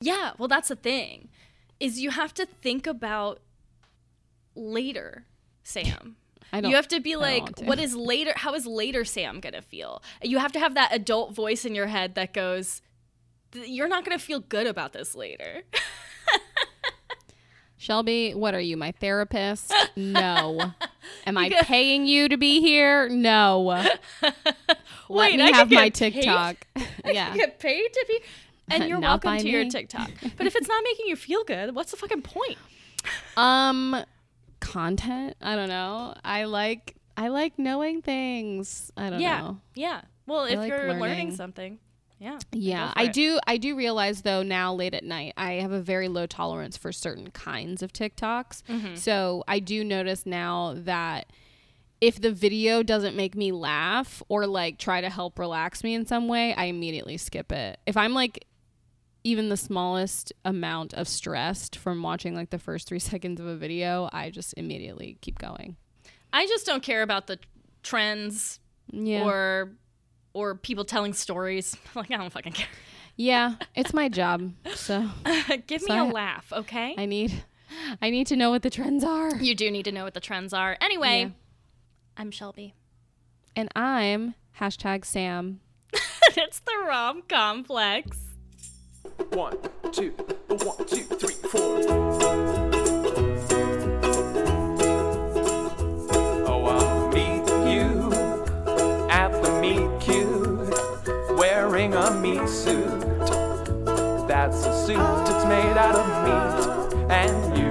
Yeah, well, that's the thing, is you have to think about later, Sam. I don't. You have to be like, to. what is later? How is later Sam gonna feel? You have to have that adult voice in your head that goes, "You're not gonna feel good about this later." Shelby, what are you, my therapist? No. Am I paying you to be here? No. Let Wait, me I have my get paid? TikTok. yeah. get paid to be, and you're Not welcome to your. TikTok. But if it's not making you feel good, what's the fucking point? Um content? I don't know. I like I like knowing things. I don't yeah, know. yeah. Well, if like you're learning. learning. something, yeah, Yeah, I it. do. I do realize though now late at night, I have a very low tolerance for certain kinds of TikToks. Mm-hmm. So I do notice now that if the video doesn't make me laugh or like try to help relax me in some way, I immediately skip it. If I'm like even the smallest amount of stressed from watching like the first three seconds of a video, I just immediately keep going. I just don't care about the trends Yeah. or or people telling stories. Like I don't fucking care. yeah, it's my job. So Give So me a I- laugh, okay? I need I need to know what the trends are. you do need to know what the trends are. Anyway, Yeah. I'm Shelby. And I'm hashtag Sam. it's the rom complex. One, two, one, two, three, four. Oh, I'll meet you at the meet cute, wearing a meat suit. That's a suit, it's made out of meat and you.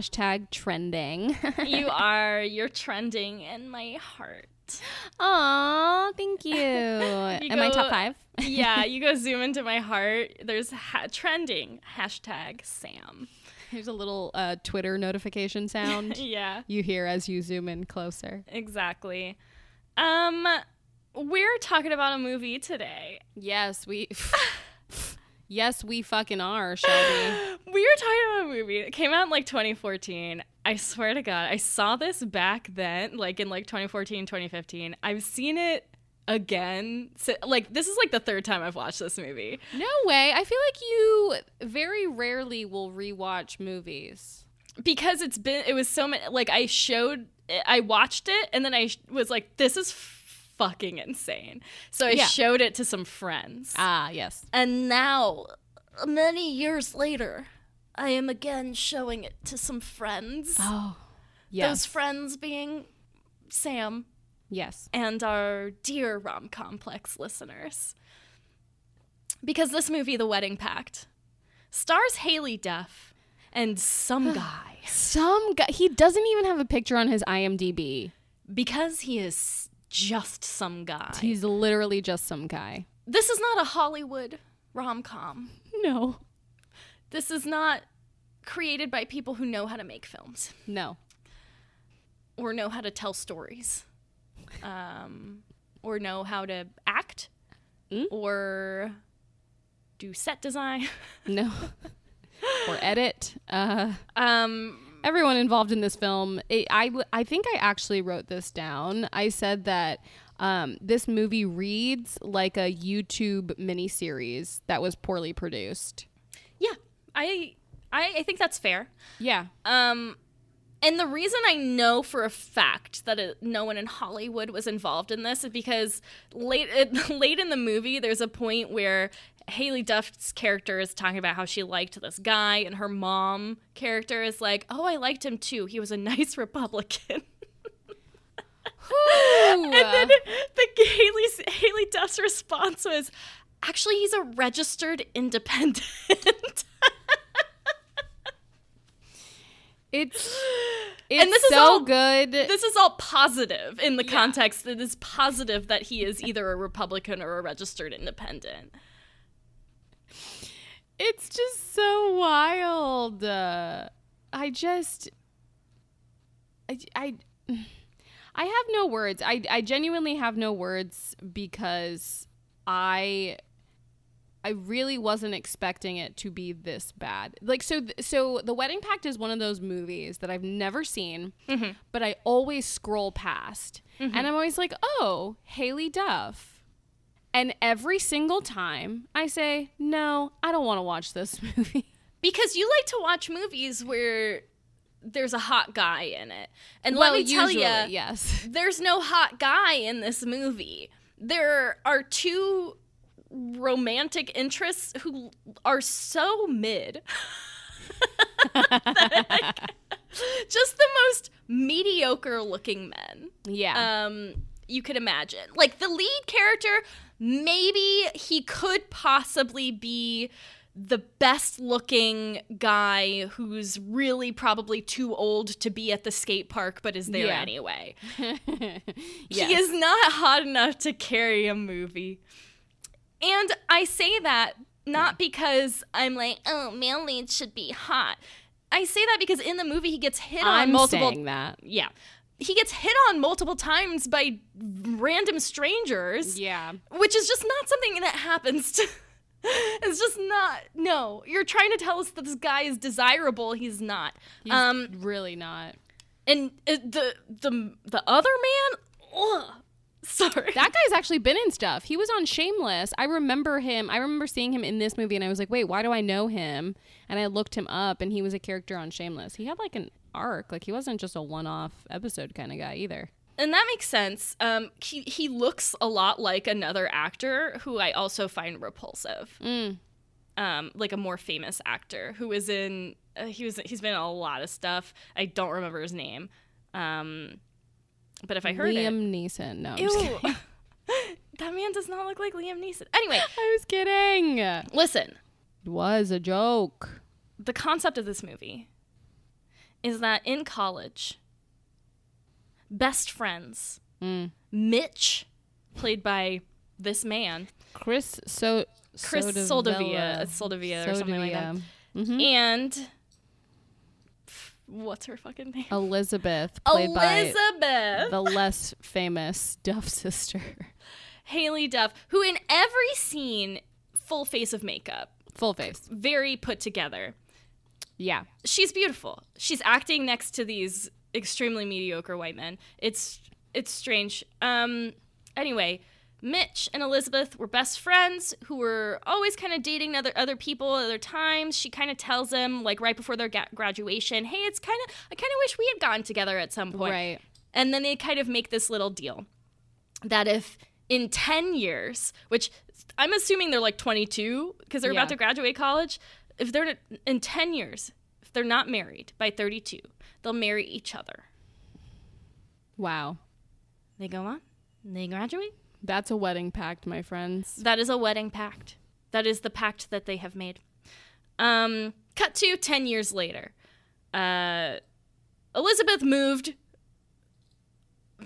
Hashtag trending. you are you're trending in my heart. Aw, thank you. Am I top five? yeah, you go zoom into my heart. There's ha- trending hashtag Sam. Here's a little uh, Twitter notification sound Yeah, you hear as you zoom in closer. exactly. Um, we're talking about a movie today. Yes, we. Yes, we fucking are, Shelby. We were talking about a movie that came out in like 2014. I swear to God, I saw this back then, like in like 2014, 2015. I've seen it again. So, like, this is like the third time I've watched this movie. no way. I feel like you very rarely will rewatch movies. because it's been it was so many like i showed i watched it and then i was like this is fucking insane so i Yeah. showed it to some friends Ah, yes. and now many years later i am again showing it to some friends Oh, yes. those friends being sam yes. and our dear rom complex listeners because this movie the wedding pact stars haley duff and some guy Some guy. He doesn't even have a picture on his IMDb. because he is just some guy. He's literally just some guy. this is not a Hollywood rom com. No. This is not created by people who know how to make films No. or know how to tell stories um, or know how to act Mm. or do set design. No. or edit. Uh, um, everyone involved in this film. It, I I think I actually wrote this down. I said that um, this movie reads like a YouTube miniseries that was poorly produced. yeah, I, I I think that's fair. Yeah. Um, and the reason I know for a fact that it, no one in Hollywood was involved in this is because late late in the movie, there's a point where Haley Duff's character is talking about how she liked this guy, and her mom character is like, "Oh, I liked him too. He was a nice Republican." and then the Haley Haley Duff's response was, "Actually, he's a registered independent." It's it's this is all- good. this is all positive in the Yeah. context. It is positive that he is either a Republican or a registered independent. It's just so wild. Uh, I just I I I have no words. I I genuinely have no words because I I really wasn't expecting it to be this bad. Like so th- so The Wedding Pact is one of those movies that I've never seen, but I always scroll past. And I'm always like, "Oh, Haley Duff." And every single time I say, "No, I don't want to watch this movie." Because you like to watch movies where there's a hot guy in it. And well, let me tell you, yes. there's no hot guy in this movie. There are two romantic interests who are so mid. Just the most mediocre looking men Yeah. um you could imagine. Like the lead character, maybe he could possibly be the best looking guy who's really probably too old to be at the skate park but is there Yeah. anyway. yes. He is not hot enough to carry a movie. And I say that not because I'm like, oh, male leads should be hot. I say that because in the movie he gets hit on I'm multiple saying that. yeah. He gets hit on multiple times by random strangers, Yeah. which is just not something that happens to. it's just not. No, you're trying to tell us that this guy is desirable. He's not. He's um, really not. and uh, the the the other man. Ugh, sorry. That guy's actually been in stuff. He was on Shameless. I remember him. I remember seeing him in this movie and I was like, "Wait, why do I know him?" And I looked him up and he was a character on Shameless. He had like an arc. Like he wasn't just a one-off episode kind of guy either. and that makes sense. Um, he he looks a lot like another actor who I also find repulsive. Mm. Um, like a more famous actor who is in. Uh, he was he's been in a lot of stuff. I don't remember his name. Um, but if I heard Liam Neeson. No, it, ew, that man does not look like Liam Neeson. Anyway, I was kidding. Listen, it was a joke. The concept of this movie is that in college, best friends, Mm. Mitch, played by this man, Chris so Chris Soldavia, Soldavia or something like that. Mhm. and what's her fucking name? Elizabeth, played Elizabeth by the less famous Duff sister. Haley Duff, who in every scene, full face of makeup, Full face. very put together. Yeah. She's beautiful. She's acting next to these extremely mediocre white men. It's it's strange. Um anyway, Mitch and Elizabeth were best friends who were always kind of dating other other people at other times. She kind of tells him like right before their ga- graduation, "Hey, it's kind of I kind of wish we had gotten together at some point." Right. And then they kind of make this little deal that if in 10 years, which I'm assuming they're like 22 because they're Yeah. about to graduate college, if they're in 10 years, if they're not married by 32, they'll marry each other. Wow. They go on, they graduate. That's a wedding pact, my friends. That is a wedding pact. That is the pact that they have made. Um, cut to 10 years later. Uh, Elizabeth moved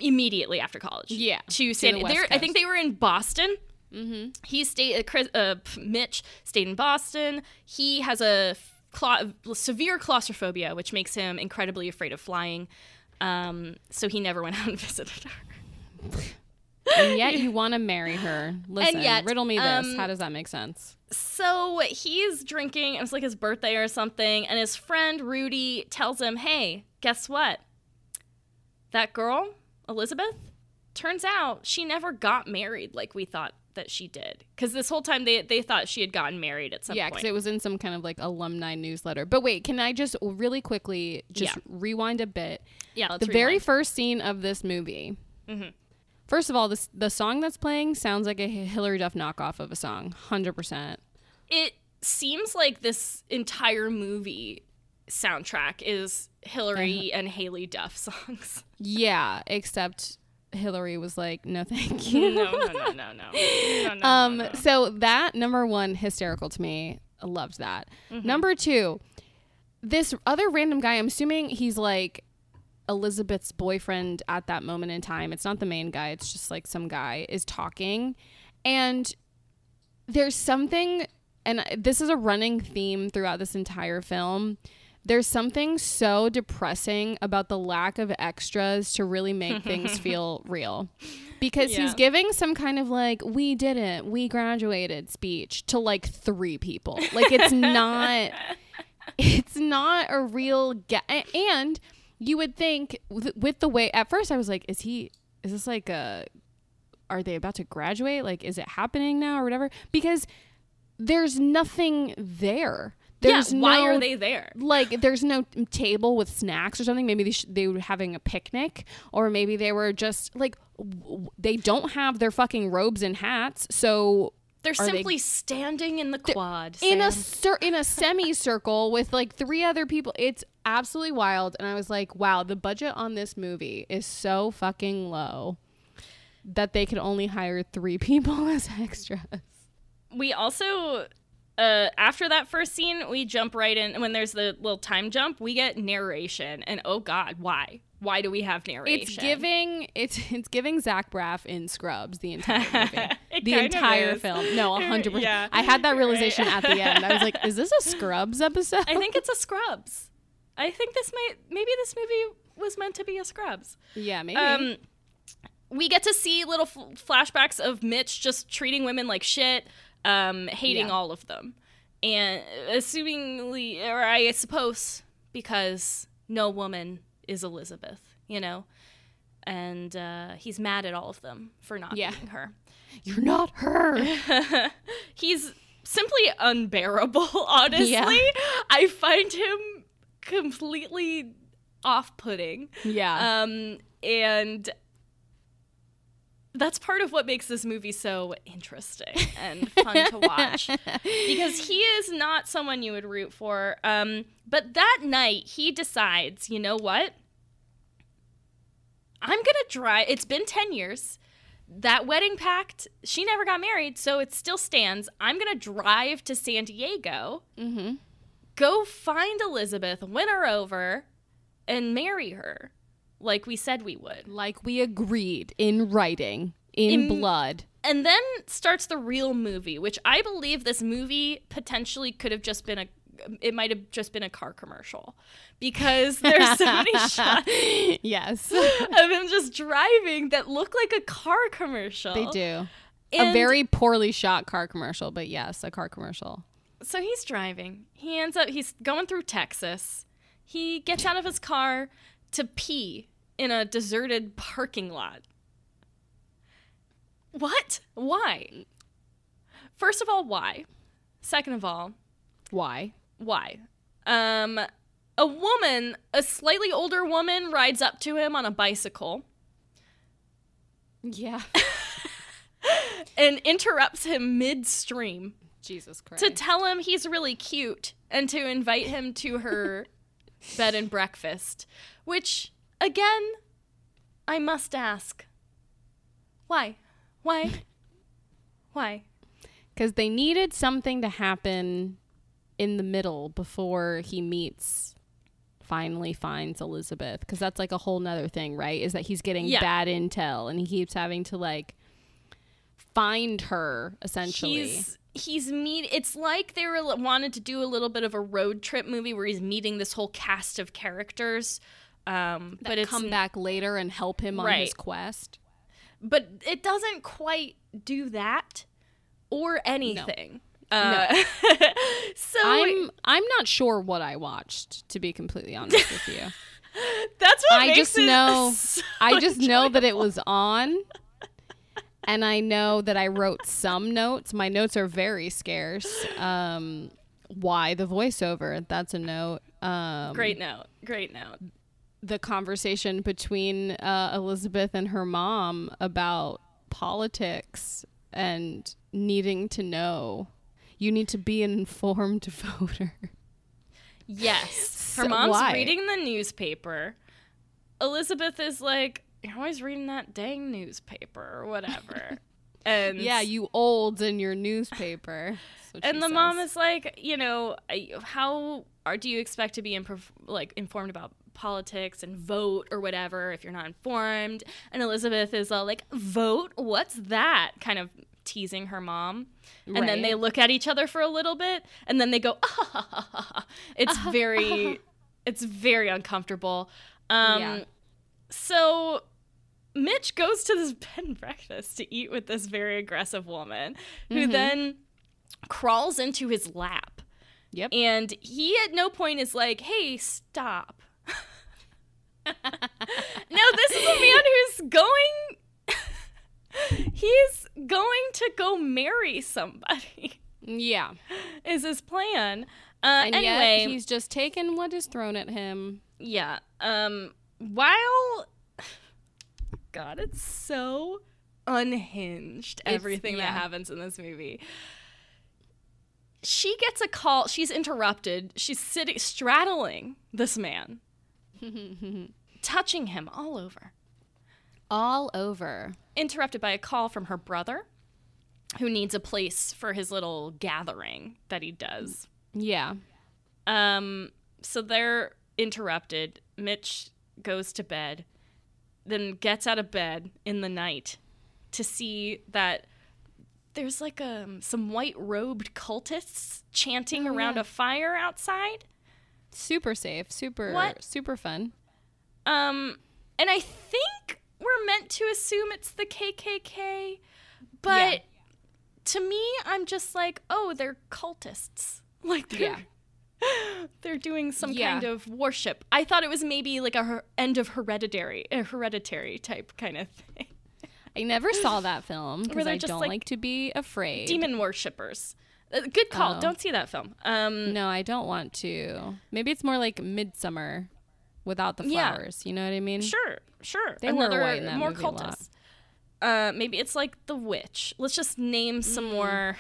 immediately after college. Yeah, To to San the West there I think they were in Boston. Mm-hmm. He stayed. Uh, Chris, uh, Mitch stayed in Boston. He has a cla- severe claustrophobia, which makes him incredibly afraid of flying. Um, so he never went out and visited her. And yet you want to marry her. Listen, yet, riddle me this. um, How does that make sense? So he's drinking. It was like his birthday or something, and his friend Rudy tells him, "Hey, guess what? That girl, Elizabeth, turns out she never got married like we thought that she did. Because this whole time they they thought she had gotten married at some Yeah, point. Yeah, because it was in some kind of like alumni newsletter. But wait, can I just really quickly just Yeah. rewind a bit? yeah, let's the very first scene of this movie. Mhm. First of all, this the song that's playing sounds like a Hilary Duff knockoff of a song, hundred percent. it seems like this entire movie soundtrack is Hilary Uh-huh. and Haley Duff songs. Yeah, except Hilary was like, "No, thank you." no, no, no, no, no. no, Um, no, no. so that number one, hysterical to me. I loved that. Mm-hmm. Number two, this other random guy. I'm assuming he's like Elizabeth's boyfriend at that moment in time. It's not the main guy. It's just like some guy is talking, and there's something, and this is a running theme throughout this entire film. There's something so depressing about the lack of extras to really make things feel real. Because he's giving some kind of like, we did it, we graduated speech to like three people. Like, it's not, it's not a real, get. and you would think with, with the way, at first I was like, is he, is this like a, are they about to graduate? Like, is it happening now or whatever? Because there's nothing there. There's yeah, why no, are they there? like there's no table with snacks or something maybe they, sh- they were having a picnic or maybe they were just like w- they don't have their fucking robes and hats so They're Are they- simply standing in the quad. in a cir- in a semicircle with like three other people it's absolutely wild and i was like wow the budget on this movie is so fucking low that they could only hire three people as extras we also uh, after that first scene, we jump right in. When there's the little time jump, we get narration, and oh god, why? Why do we have narration? It's giving it's it's giving Zach Braff in Scrubs the entire movie, the entire film. No, hundred percent. Yeah. I had that realization at the end. I was like, "Is this a Scrubs episode?" I think it's a Scrubs. I think this might maybe this movie was meant to be a Scrubs. yeah, maybe. Um, we get to see little f- flashbacks of Mitch just treating women like shit, um, hating Yeah. all of them, and assumingly, or I suppose, because no woman is Elizabeth, you know, and uh, he's mad at all of them for not Yeah. being her. You're not her. He's simply unbearable. Honestly, Yeah. I find him completely off-putting. yeah. Um, and that's part of what makes this movie so interesting and fun to watch because he is not someone you would root for. Um, but that night, he decides, you know what? I'm gonna drive. It's been 10 years. That wedding pact, she never got married, so it still stands. I'm gonna drive to San Diego, mm-hmm. go find Elizabeth, win her over, and marry her like we said we would. Like we agreed in writing, in, In- blood. And then starts the real movie, which I believe this movie potentially could have just been a it might have just been a car commercial because there's so many shots yes, of him just driving that look like a car commercial. they do. a very poorly shot car commercial, but yes, a car commercial. so he's driving. He ends up he's going through Texas. He gets out of his car to pee in a deserted parking lot. What? Why? First of all, why? Second of all, Why? why? Um a woman, a slightly older woman rides up to him on a bicycle Yeah. and interrupts him midstream Jesus Christ. to tell him he's really cute and to invite him to her bed and breakfast. Which, again, I must ask why? Why? Why? because they needed something to happen in the middle before he meets finally finds elizabeth because that's like a whole nother thing right is that he's getting Yeah. bad intel and he keeps having to like find her essentially He's he's meet. It's like they were wanted to do a little bit of a road trip movie where he's meeting this whole cast of characters. Um, that but it's come back later and help him on his quest but it doesn't quite do that or anything. Uh, so i'm i'm not sure what i watched to be completely honest with you that's what I just know- so I just know that it was on. And I know that I wrote some notes. My notes are very scarce. Um, why the voiceover? That's a note. Um, Great note. Great note. The conversation between uh, Elizabeth and her mom about politics and needing to know. You need to be an informed voter. Yes. Her So mom's why? reading the newspaper. Elizabeth is like, You're always reading that dang newspaper or whatever. and yeah, you olds in your newspaper. And the mom is like, you know, how are do you expect to be improv- like informed about politics and vote or whatever if you're not informed? And Elizabeth is all like, "Vote? What's that?" kind of teasing her mom. And then they look at each other for a little bit and then they go, "Ah." It's very It's very uncomfortable. Um, Yeah. So Mitch goes to this bed and breakfast to eat with this very aggressive woman who then crawls into his lap. Yep. And he at no point is like, hey, stop. no, this is a man who's going. he's going to go marry somebody, yeah. is his plan. Uh, And anyway, yet he's just taken what is thrown at him. yeah. Um, while. God, it's so unhinged, everything yeah. that happens in this movie. She gets a call. She's interrupted. She's sitting, straddling this man, touching him all over. All over. Interrupted by a call from her brother, who needs a place for his little gathering that he does. Yeah. Um, so they're interrupted. Mitch goes to bed, then gets out of bed in the night to see that there's like um some white robed cultists chanting around a fire outside. Super safe. Super What? super fun. Um, and I think we're meant to assume it's the KKK, but Yeah. to me, I'm just like, oh, they're cultists. Like they're Yeah. they're doing some Yeah. kind of worship. I thought it was maybe like a her- end of hereditary, a hereditary type kind of thing. I never saw that film because I just, don't like, like, to be afraid. Demon worshippers. Uh, good call. Oh. Don't see that film. Um, No, I don't want to. Maybe it's more like Midsommar without the Yeah. flowers. You know what I mean? Sure, sure. They were Another white in that more cultists. Uh, maybe it's like The Witch. Let's just name some Mm. more.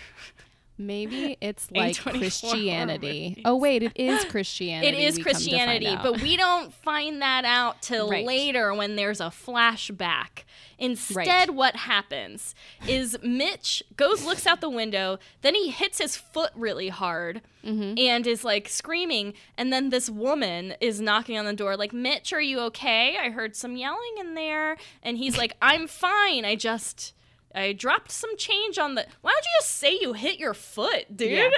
Maybe it's like Christianity. Oh wait, it is Christianity. It is we come to find Christianity, but we don't find that out till Right. later when there's a flashback. Instead, Right. what happens is Mitch goes, looks out the window, then he hits his foot really hard Mm-hmm. and is like screaming. And then this woman is knocking on the door, like, Mitch, are you okay? I heard some yelling in there. And he's like, I'm fine. I just. I dropped some change on the. Why don't you just say you hit your foot, dude? Yeah.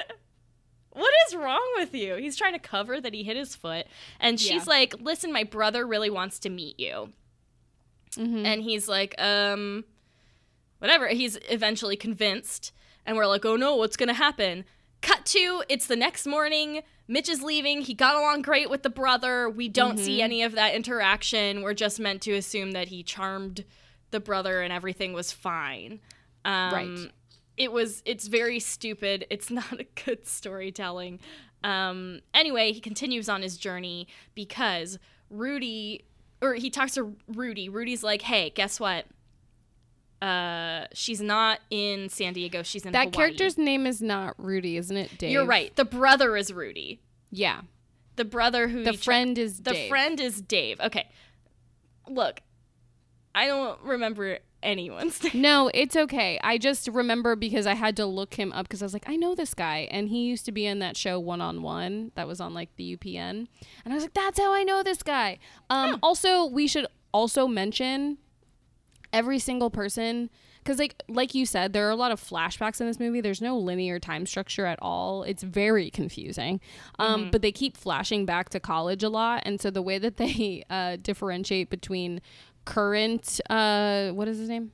What is wrong with you? He's trying to cover that he hit his foot. And she's Yeah. like, listen, my brother really wants to meet you. Mm-hmm. And he's like, um, whatever. He's eventually convinced. And we're like, oh no, what's going to happen? Cut to, it's the next morning. Mitch is leaving. He got along great with the brother. We don't see any of that interaction. We're just meant to assume that he charmed the brother and everything was fine. Um, Right. It was. It's very stupid. It's not a good storytelling. Um, anyway, he continues on his journey because Rudy, or he talks to Rudy. Rudy's like, "Hey, guess what? Uh, she's not in San Diego. She's in that Hawaii." character's name is not Rudy, isn't it? Dave. You're right. The brother is Rudy. Yeah. The brother who The he tra- friend is the Dave. friend is Dave. Okay. Look, I don't remember anyone's name. No, it's okay. I just remember because I had to look him up because I was like, I know this guy, and he used to be in that show One on One that was on like the UPN, and I was like, that's how I know this guy. Um, Also, we should also mention every single person because like like you said there are a lot of flashbacks in this movie. There's no linear time structure at all. It's very confusing. Um, but they keep flashing back to college a lot. And so the way that they uh, differentiate between current uh, what is his name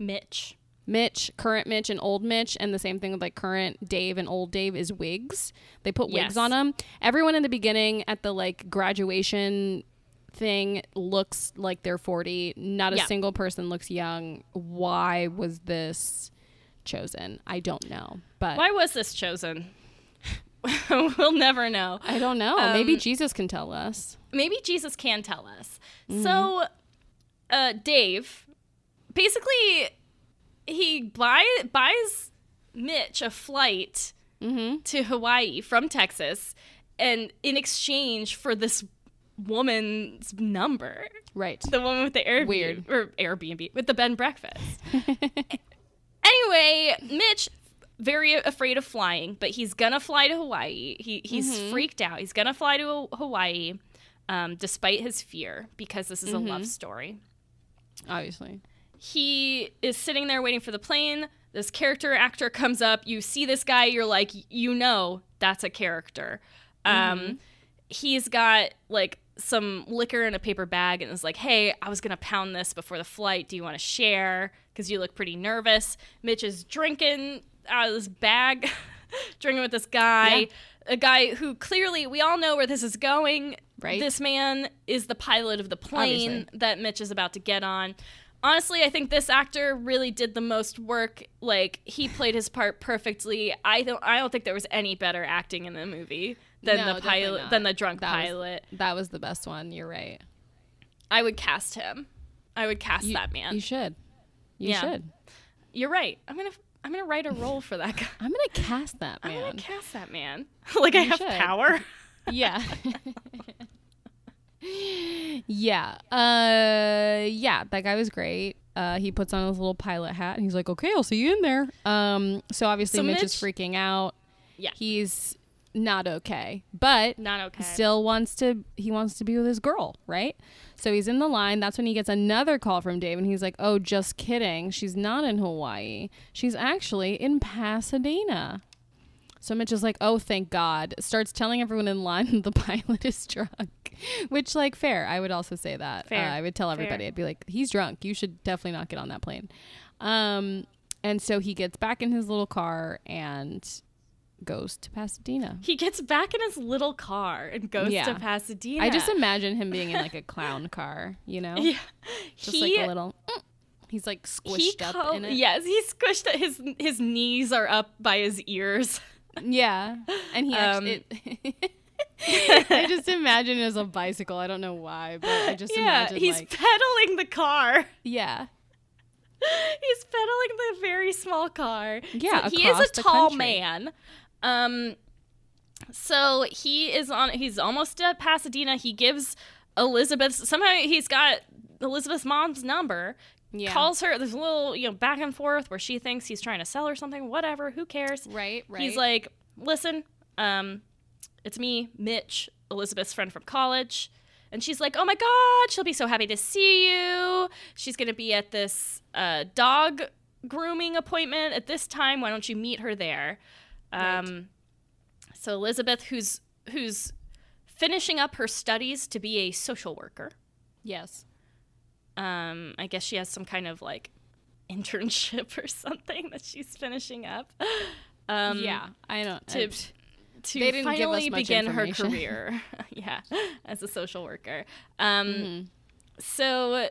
Mitch. Mitch, current Mitch, and old Mitch, and the same thing with like current Dave and old Dave is wigs. They put Yes. wigs on them. Everyone in the beginning at the like graduation thing looks like they're 40. Not a Yeah. single person looks young. Why was this chosen? I don't know. But Why was this chosen? we'll never know. I don't know. Maybe Um, Jesus can tell us. Maybe Jesus can tell us. Mm-hmm. So, uh, Dave, basically, he buy, buys Mitch a flight Mm-hmm. to Hawaii from Texas, and in exchange for this woman's number, Right. the woman with the Airbnb Weird. or Airbnb with the bed and breakfast. anyway, Mitch very afraid of flying, but he's gonna fly to Hawaii. He he's Mm-hmm. freaked out. He's gonna fly to Hawaii, um, despite his fear because this is a Mm-hmm. love story. Obviously. He is sitting there waiting for the plane. This character actor comes up. You see this guy. You're like, you know, that's a character. Mm-hmm. Um, he's got like some liquor in a paper bag and is like, "Hey, I was gonna pound this before the flight. Do you want to share? Because you look pretty nervous." Mitch is drinking out of this bag, drinking with this guy, Yeah. a guy who clearly we all know where this is going. Right. This man is the pilot of the plane Obviously. that Mitch is about to get on. Honestly, I think this actor really did the most work. Like he played his part perfectly. I don't. I don't think there was any better acting in the movie than No, the pilot than the drunk That was- pilot. That was the best one. You're right. I would cast him. I would cast You, that man. You should. You Yeah. should. You're right. I'm gonna. I'm gonna write a role for that guy. I'm gonna cast that man. I'm gonna cast that man. like I have should. power. yeah. Yeah. Uh yeah, that guy was great. Uh he puts on his little pilot hat and he's like, "Okay, I'll see you in there." Um so obviously So Mitch, is freaking out. Yeah. He's not okay. But Not okay. still wants to he wants to be with his girl, right? So he's in the line. That's when he gets another call from Dave and he's like, "Oh, just kidding. She's not in Hawaii. She's actually in Pasadena." So Mitch is like, "Oh, thank God." Starts telling everyone in line the pilot is drunk, which like fair. I would also say that. Fair. Uh, I would tell everybody. Fair. I'd be like, "He's drunk. You should definitely not get on that plane." Um, and so he gets back in his little car and goes to Pasadena. he gets back in his little car and goes Yeah. to Pasadena. I just imagine him being in like a clown car, you know, yeah. just he, like a little. mm. He's like squished he up call- in it. Yes, he's squished. His his knees are up by his ears. Yeah, and he Um, actually. It, I just imagine it as a bicycle. I don't know why, but I just imagine yeah, imagine he's like pedaling the car. yeah, he's pedaling the very small car. Yeah, so he is a tall country. man. Um, so he is on. He's almost at Pasadena. He gives Elizabeth somehow he's got Elizabeth's mom's number. Yeah. Calls her. There's a little you know back and forth where she thinks he's trying to sell her something. Whatever. Who cares? right, right. He's like, listen, um, it's me, Mitch, Elizabeth's friend from college. And she's like, oh my God, she'll be so happy to see you. She's going to be at this uh, dog grooming appointment at this time. Why don't you meet her there? Um, So Elizabeth, who's who's finishing up her studies to be a social worker. yes, Um, I guess she has some kind of like internship or something that she's finishing up. Um, yeah. I don't. to I- to They didn't finally begin her career. yeah, as a social worker. Um, Mm-hmm. so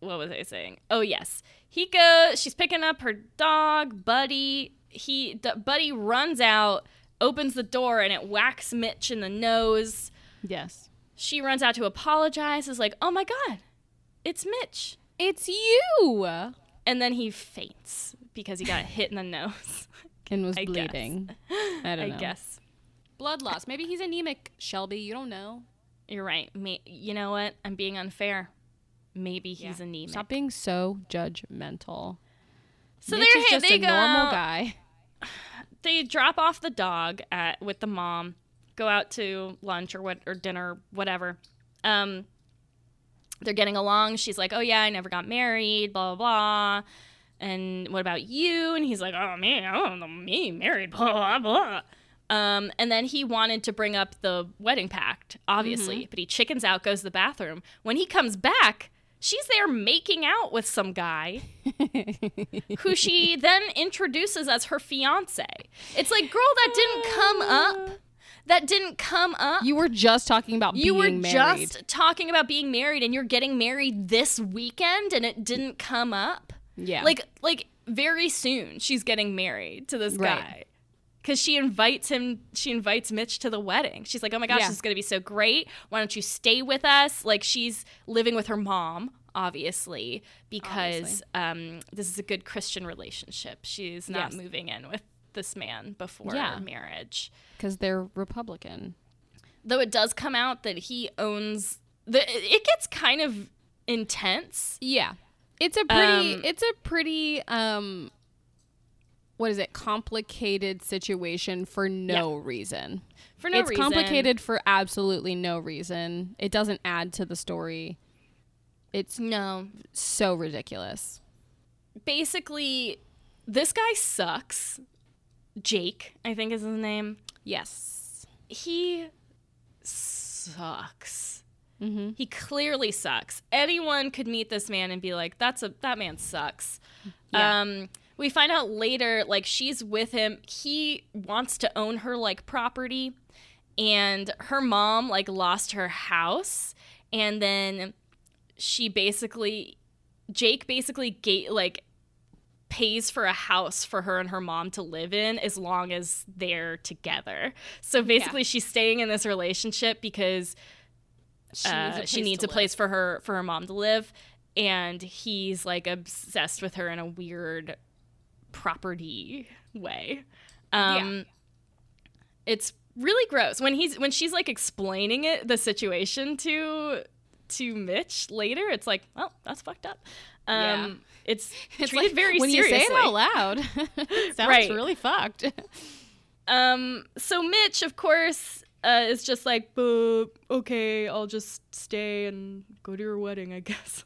what was I saying? Oh yes, he goes. She's picking up her dog, Buddy. He D- Buddy runs out, opens the door, and it whacks Mitch in the nose. yes. She runs out to apologize. Is like, oh my god, it's Mitch. It's you. And then he faints because he got hit in the nose. And was I guess. bleeding. I don't I know. guess. Blood loss. Maybe he's anemic, Shelby. You don't know. You're right. May- you know what? I'm being unfair. Maybe he's Yeah. anemic. Stop being so judgmental. so Mitch is just they a go normal guy. They drop off the dog at with the mom, go out to lunch or what or dinner, whatever. Um, they're getting along. She's like, "Oh yeah, I never got married." Blah blah blah. And what about you? And he's like, "Oh me, oh me married." Blah blah blah. Um, and then he wanted to bring up the wedding pact, obviously, but he chickens out, goes to the bathroom. When he comes back, she's there making out with some guy who she then introduces as her fiance. It's like, girl, that didn't come up. That didn't come up. You were just talking about You were married. just talking about being married and you're getting married this weekend and it didn't come up. yeah. Like like very soon she's getting married to this Right. guy. Cuz she invites him she invites Mitch to the wedding. She's like, "Oh my gosh, Yeah. this is going to be so great. Why don't you stay with us?" Like she's living with her mom obviously because um this is a good Christian relationship. She's not Yes. moving in with this man before Yeah. marriage. because they're Republican. Though it does come out that he owns the it gets kind of intense. Yeah. It's a pretty Um, it's a pretty um what is it? Complicated situation for no reason. For no it's reason. It's complicated for absolutely no reason. It doesn't add to the story. It's No. so ridiculous. basically this guy sucks jake i think is his name Yes. he sucks. Mm-hmm. He clearly sucks. Anyone could meet this man and be like, "That's a that man sucks." Yeah. Um, we find out later, like she's with him. He wants to own her like property, and her mom like lost her house, and then she basically, Jake basically gate like pays for a house for her and her mom to live in as long as they're together. So basically, she's staying in this relationship because She uh, she needs a place for her for her mom to live and he's like obsessed with her in a weird property way. Um it's really gross. When he's when she's like explaining it the situation to to mitch later it's like well that's fucked up. Um Yeah. It's, It's treated like very when seriously you say it out loud, it sounds Right. really fucked. Um, so Mitch, of course, uh, is just like, "Uh, okay, I'll just stay and go to your wedding, I guess.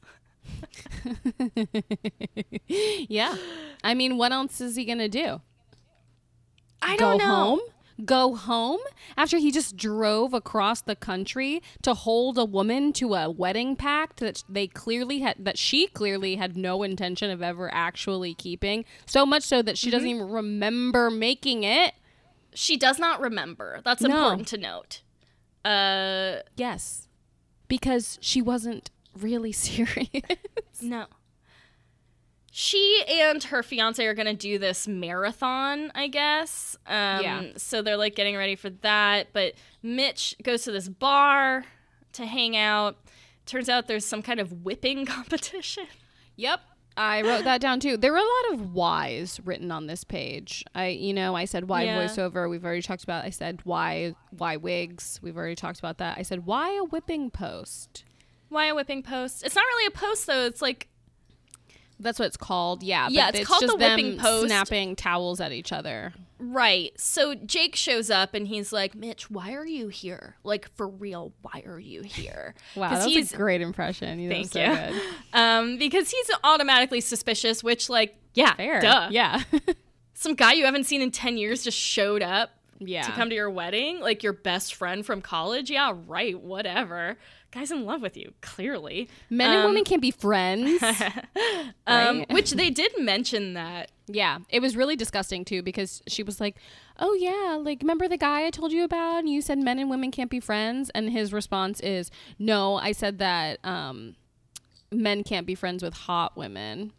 yeah, I mean, what else is he gonna do? I Go don't know. home? Go home after he just drove across the country to hold a woman to a wedding pact that they clearly had that she clearly had no intention of ever actually keeping. So much so that she doesn't Mm-hmm. even remember making it. She does not remember. That's No. important to note. Uh, Yes, because she wasn't really serious. no. She and her fiance are gonna do this marathon, I guess. Um, Yeah. So they're like getting ready for that. But Mitch goes to this bar to hang out. Turns out there's some kind of whipping competition. Yep. I wrote that down too. There were a lot of whys written on this page. I, you know, I said why Yeah. voiceover. We've already talked about. I said why why wigs. We've already talked about that. I said why a whipping post. Why a whipping post? It's not really a post though. It's like That's what it's called. Yeah. Yeah, but it's called just the whipping them post. Snapping towels at each other. right. So Jake shows up and he's like, "Mitch, why are you here? Like for real, why are you here?" wow, that's he's a great impression. You Thank so you. Um because he's automatically suspicious, which like yeah, Fair. duh. Yeah. Some guy you haven't seen in 10 years just showed up yeah. to come to your wedding, like your best friend from college. Yeah, right, whatever. Guy's in love with you, clearly. Men and Um, women can't be friends. Um, which they did mention that. Yeah, it was really disgusting too because she was like, "Oh yeah, like remember the guy I told you about and you said men and women can't be friends?" And his response is, "No, I said that um men can't be friends with hot women."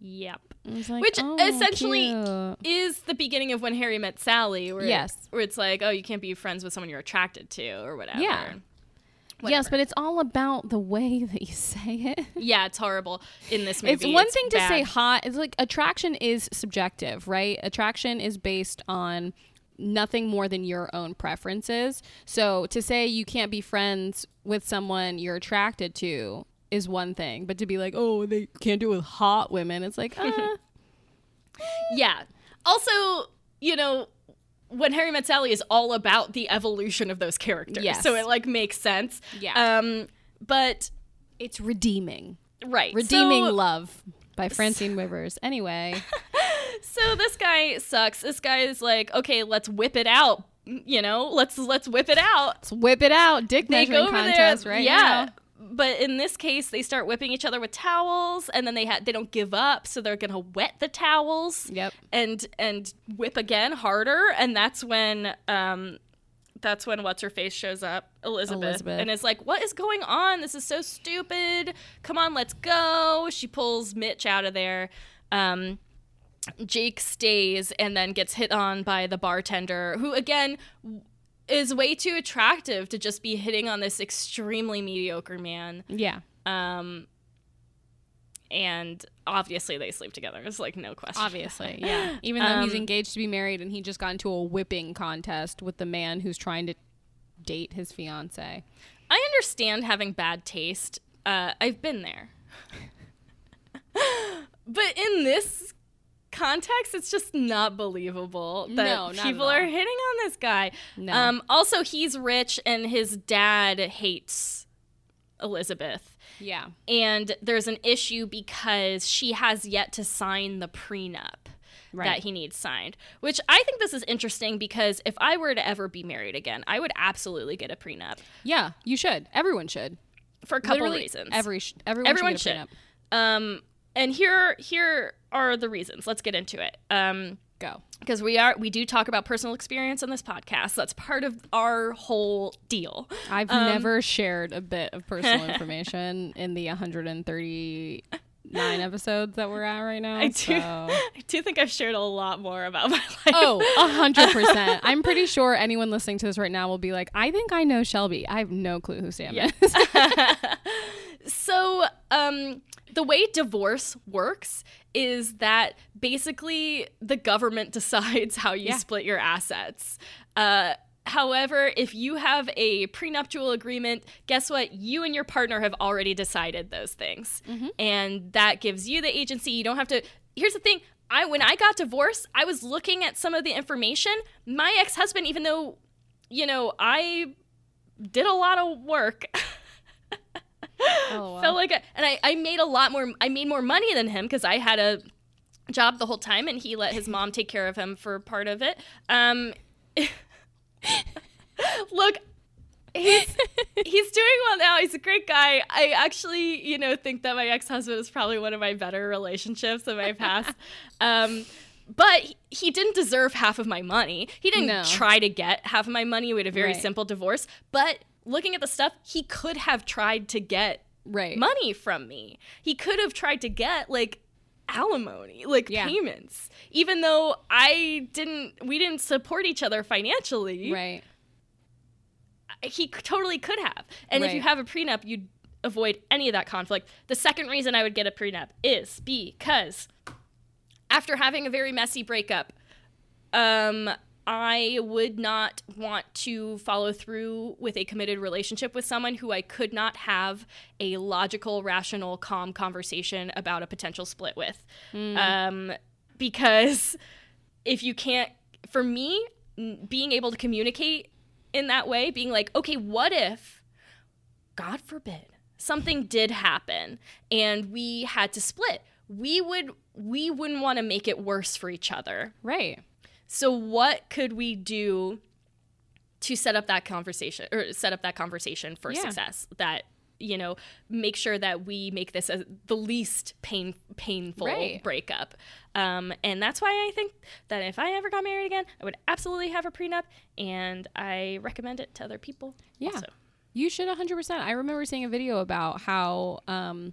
Yep. Like, Which "Oh, essentially cute." is the beginning of when Harry met Sally, where Yes. where it's like, oh, you can't be friends with someone you're attracted to, or whatever. Yeah. Whatever. Yes, but it's all about the way that you say it. yeah, it's horrible in this movie. It's one thing to say hot. It's like attraction is subjective, right? Attraction is based on nothing more than your own preferences. So to say you can't be friends with someone you're attracted to is one thing, but to be like, oh, they can't do it with hot women, it's like, uh, Yeah. Also, you know, when Harry Met Sally is all about the evolution of those characters, Yes. so it like makes sense. Yeah. Um, but it's redeeming. right, Redeeming so, love by Francine Rivers. Anyway, So this guy sucks. This guy is like, okay, let's whip it out. You know, let's let's whip it out. let's whip it out. Dick measuring contest there, right yeah. now. But in this case, they start whipping each other with towels, and then they ha- they don't give up, so they're gonna wet the towels. Yep. and and whip again harder and that's when um that's when what's her face shows up elizabeth, Elizabeth. and is like what is going on this is so stupid come on let's go she pulls mitch out of there um jake stays and then gets hit on by the bartender who again is way too attractive to just be hitting on this extremely mediocre man Yeah. um and obviously they sleep together it's like no question Obviously, yeah. Even though he's Um, engaged to be married and he just got into a whipping contest with the man who's trying to date his fiance. I understand having bad taste. Uh, I've been there. but in this context, it's just not believable that No, not people are hitting on this guy. No. Um, also, he's rich and his dad hates Elizabeth. Yeah. And there's an issue because she has yet to sign the prenup. Right. that he needs signed. Which I think this is interesting because if I were to ever be married again, I would absolutely get a prenup Yeah, you should. Everyone should. for a couple Literally, reasons. Every sh- everyone, Everyone should. Get a should. prenup. um, and here here are the reasons. Let's get into it. Um, Go. because we are we do talk about personal experience on this podcast. That's part of our whole deal. I've Um, never shared a bit of personal information in the 139 episodes that we're at right now. I do. so- I do think I've shared a lot more about my life. Oh, a hundred percent. I'm pretty sure anyone listening to this right now will be like, I think I know Shelby. I have no clue who Sam Yeah. is. So, um, the way divorce works is that basically the government decides how you Yeah. split your assets. Uh, however, if you have a prenuptial agreement, guess what? You and your partner have already decided those things, and that gives you the agency. You don't have to. Here's the thing. I when I got divorced, I was looking at some of the information. My ex-husband, even though, you know, I did a lot of work. LOL. felt like a, and I, I made a lot more i made more money than him because i had a job the whole time and he let his mom take care of him for part of it um look he's he's doing well now he's a great guy i actually you know think that my ex-husband is probably one of my better relationships in my past um but he- he didn't deserve half of my money. He didn't No. try to get half of my money. We had a very Right. simple divorce. But looking at the stuff, he could have tried to get right. money from me. He could have tried to get like alimony, like Yeah. payments. Even though I didn't we didn't support each other financially. Right. He totally could have. And if you have a prenup, you'd avoid any of that conflict. The second reason I would get a prenup is because after having a very messy breakup, um, I would not want to follow through with a committed relationship with someone who I could not have a logical, rational, calm conversation about a potential split with. Um, because if you can't, for me, being able to communicate in that way, being like, okay, what if, God forbid, something did happen and we had to split? We would we wouldn't want to make it worse for each other. Right. So what could we do to set up that conversation or set up that conversation for Yeah. success that you know make sure that we make this as the least pain painful Right. breakup um, and that's why i think that if i ever got married again i would absolutely have a prenup and i recommend it to other people Yeah. also. You should 100%. I remember seeing a video about how um,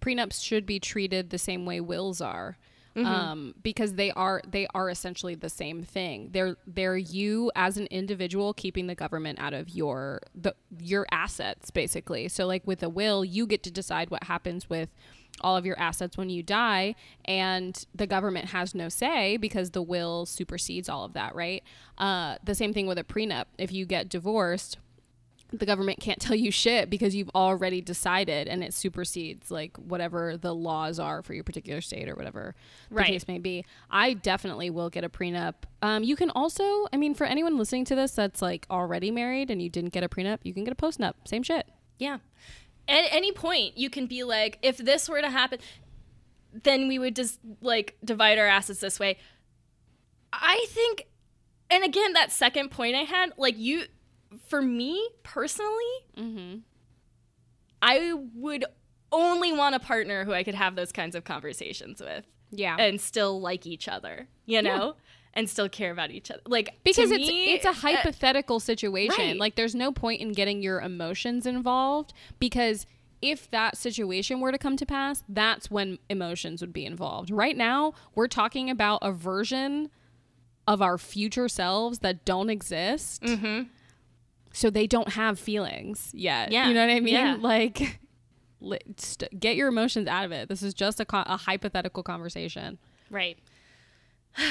prenups should be treated the same way wills are. Um, because they are they are essentially the same thing. They're they're you as an individual keeping the government out of your the your assets basically. So like with a will, you get to decide what happens with all of your assets when you die and the government has no say because the will supersedes all of that, right? Uh, the same thing with a prenup. If you get divorced, the government can't tell you shit because you've already decided and it supersedes like whatever the laws are for your particular state or whatever the case may be. I definitely will get a prenup. Um, you can also, I mean, for anyone listening to this that's like already married and you didn't get a prenup, you can get a postnup. Same shit. Yeah. At any point, you can be like, if this were to happen, then we would just like divide our assets this way. I think, and again, that second point I had, like you, for me personally, I would only want a partner who I could have those kinds of conversations with Yeah. and still like each other, you know, and still care about each other. Like because it's me, it's a uh, hypothetical situation. right. Like there's no point in getting your emotions involved because if that situation were to come to pass, that's when emotions would be involved. Right now, we're talking about a version of our future selves that don't exist. Mhm. So they don't have feelings yet. Yeah. You know what I mean? Yeah. Like st- get your emotions out of it. This is just a, co- a hypothetical conversation. Right.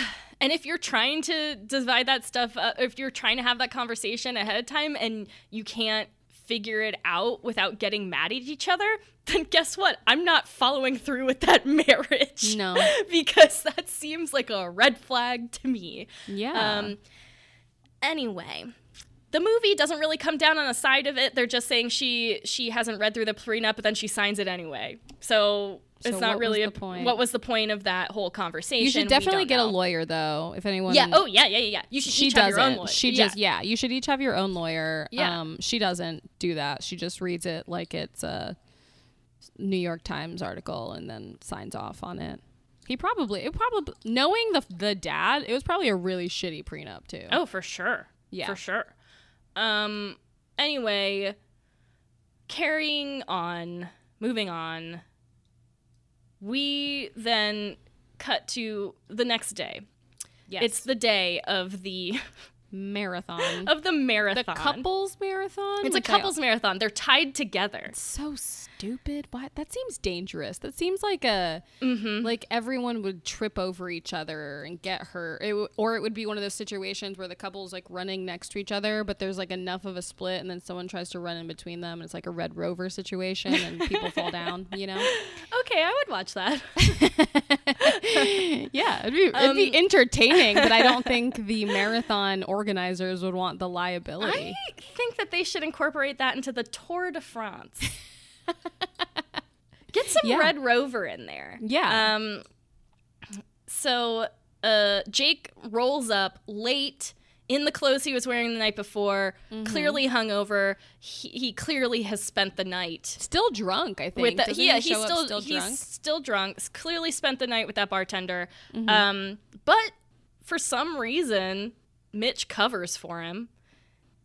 And if you're trying to divide that stuff, uh, if you're trying to have that conversation ahead of time and you can't figure it out without getting mad at each other, then guess what? I'm not following through with that marriage. No. because that seems like a red flag to me. Yeah. Um, anyway, the movie doesn't really come down on the side of it. They're just saying she she hasn't read through the prenup, but then she signs it anyway. So it's not really a point? What was the point of that whole conversation? You should definitely get a lawyer though. If anyone, Yeah. Oh yeah, yeah, yeah. You should she each have doesn't. your own lawyer. She Yeah. just yeah. You should each have your own lawyer. Yeah. Um, she doesn't do that. She just reads it like it's a New York Times article and then signs off on it. He probably it probably knowing the the dad, it was probably a really shitty prenup too. Oh, for sure. Yeah. For sure. Um anyway, carrying on, moving on. We then cut to the next day. yes. It's the day of the marathon. of the marathon. the couples marathon. It's a couples marathon. They're tied together. It's so stupid. What? That seems dangerous. That seems like a Mm-hmm. like everyone would trip over each other and get hurt. It w- or it would be one of those situations where the couple's like running next to each other, but there's like enough of a split, and then someone tries to run in between them, and it's like a Red Rover situation, and people fall down. You know? Okay, I would watch that. Yeah, it'd be, it'd Um, be entertaining, but I don't think the marathon organizers would want the liability. I think that they should incorporate that into the Tour de France. Get some Yeah. Red Rover in there. Yeah. Um. So, uh, Jake rolls up late in the clothes he was wearing the night before, Mm-hmm. clearly hungover. He, he clearly has spent the night Still drunk, I think. with the, yeah, he he's still, still he's drunk. still drunk. Clearly spent the night with that bartender. Mm-hmm. Um, but for some reason, Mitch covers for him.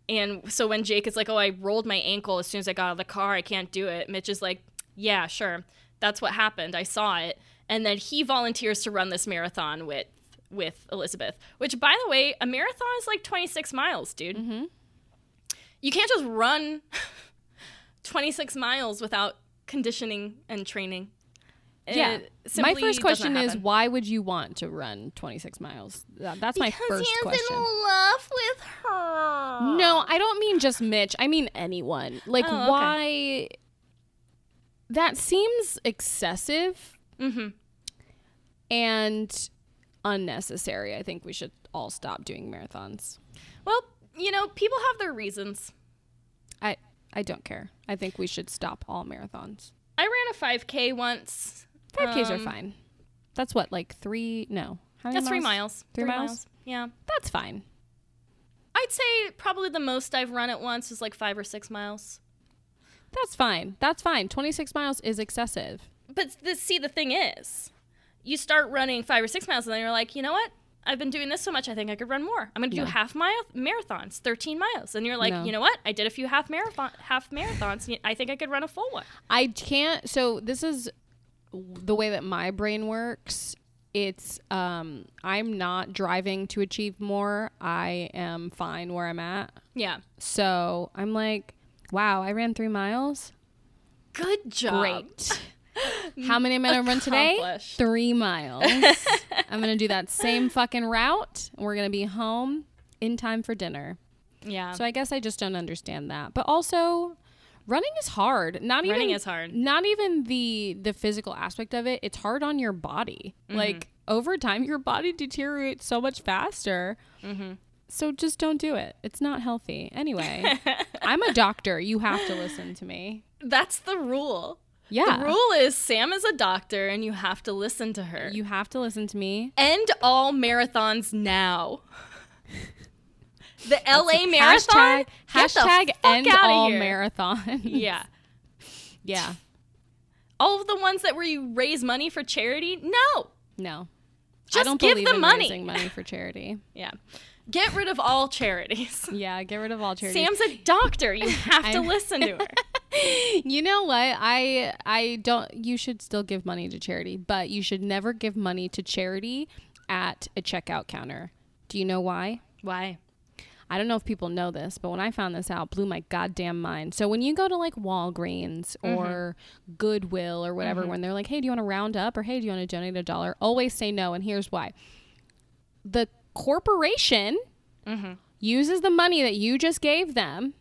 And so when Jake is like, "Oh, I rolled my ankle as soon as I got out of the car. I can't do it." Mitch is like, "Yeah, sure. That's what happened. I saw it." And then he volunteers to run this marathon with with Elizabeth. Which, by the way, a marathon is like 26 miles, dude. Mm-hmm. You can't just run 26 miles without conditioning and training. Yeah. My first question is why would you want to run 26 miles? That- That's my Because first he's question. in love with her. No, I don't mean just Mitch. I mean anyone. Like Oh, okay. why That seems excessive Mhm. and unnecessary. I think we should all stop doing marathons. Well, you know, people have their reasons. I I don't care. I think we should stop all marathons. I ran a 5K once. 5Ks are Um, fine. That's what like 3 no. How many That's three miles. Three miles? Yeah. That's fine. I'd say probably the most I've run at once was like five or six miles. That's fine. That's fine. 26 miles is excessive. But the, see, the thing is, you start running five or six miles, and then you're like, you know what? I've been doing this so much, I think I could run more. I'm going to do half mile marathons, 13 miles. And you're like, No. you know what? I did a few half marathon half marathons. I think I could run a full one. I can't. So this is the way that my brain works. It's um, I'm not driving to achieve more. I am fine where I'm at. Yeah. So I'm like, wow, I ran three miles. Good job. Great. How many am I gonna run today? Three miles. I'm gonna do that same fucking route. and We're gonna be home in time for dinner. Yeah. So I guess I just don't understand that. But also, running is hard. Not Running even is hard. Not even the the physical aspect of it. It's hard on your body. Mm-hmm. Like over time, your body deteriorates so much faster. Mm-hmm. So just don't do it. It's not healthy. Anyway, I'm a doctor. You have to listen to me. That's the rule. Yeah. The rule is Sam is a doctor and you have to listen to her. You have to listen to me. End all marathons now. The LA marathon. Hashtag, hashtag end all here. marathon. Yeah. yeah. All of the ones that where you raise money for charity? No. No. I Just don't give believe the in money. raising money for charity. Yeah. Get rid of all charities. Yeah, get rid of all charities. Sam's a doctor. You have to listen to her. you know what? I I don't you should still give money to charity, but you should never give money to charity at a checkout counter. Do you know why? Why? I don't know if people know this, but when I found this out, blew my goddamn mind. So when you go to like Walgreens mm-hmm. or Goodwill or whatever, mm-hmm. when they're like, "Hey, do you want to round up?" or "Hey, do you want to donate a dollar?" Always say no, and here's why: the corporation mm-hmm. uses the money that you just gave them,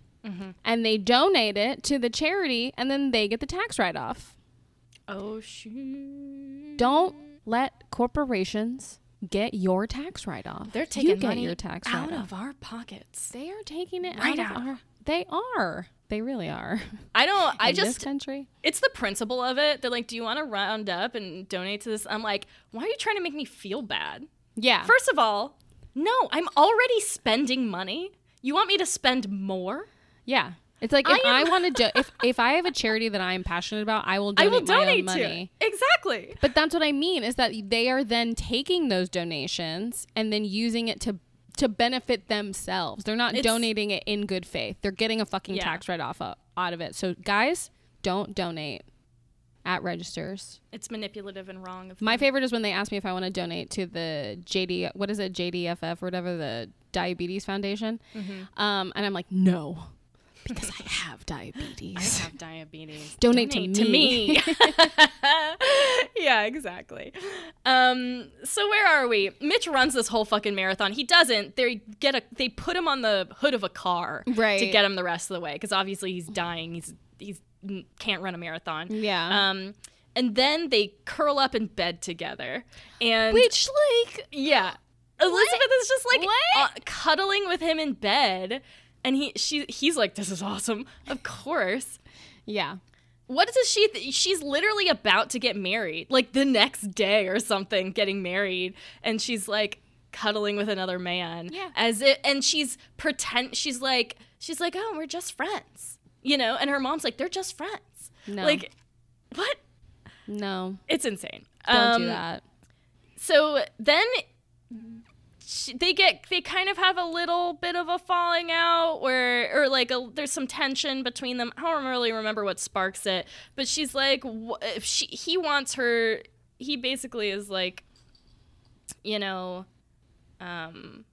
and they donate it to the charity, and then they get the tax write off. Oh shoot. Don't let corporations get your tax write off. They're You taking get money your tax out write-off. of our pockets. They are taking it Right out out of our. They are. They really are. I don't. I just. country. It's the principle of it. They're like, "Do you want to round up and donate to this?" I'm like, "Why are you trying to make me feel bad?" Yeah. First of all, no, I'm already spending money. You want me to spend more? yeah. It's like I if I, am- want to do if if I have a charity that I am passionate about, I will I donate my own donate to money. it. Exactly. But that's what I mean is that they are then taking those donations and then using it to to benefit themselves. They're not It's- donating it in good faith. They're getting a fucking Yeah. tax write off out of it. So guys, don't donate at registers. It's manipulative and wrong. Of My them. favorite is when they ask me if I want to donate to the JD what is it JDFF or whatever the Diabetes Foundation, Mm-hmm. um, and I'm like no, because I have diabetes. I have diabetes. Donate, Donate to me. yeah, exactly. Um, so where are we? Mitch runs this whole fucking marathon. He doesn't. They get a. They put him on the hood of a car to get him the rest of the way because obviously he's dying. He's he's can't run a marathon. yeah, Um, and then they curl up in bed together, and which like yeah, Elizabeth is just like What? uh, cuddling with him in bed, and he she he's like, "This is awesome." Of course. yeah. What does she? Th- she's literally about to get married, like the next day or something, getting married, and she's like cuddling with another man. Yeah. As it, and she's pretend. She's like, she's like, oh, we're just friends, you know. And her mom's like, they're just friends. No. Like, what? No, It's insane. don't Um, do that. So then sh- they get they kind of have a little bit of a falling out where or like a, there's some tension between them. I don't really remember what sparks it, but she's like wh- she he wants her he basically is like you know um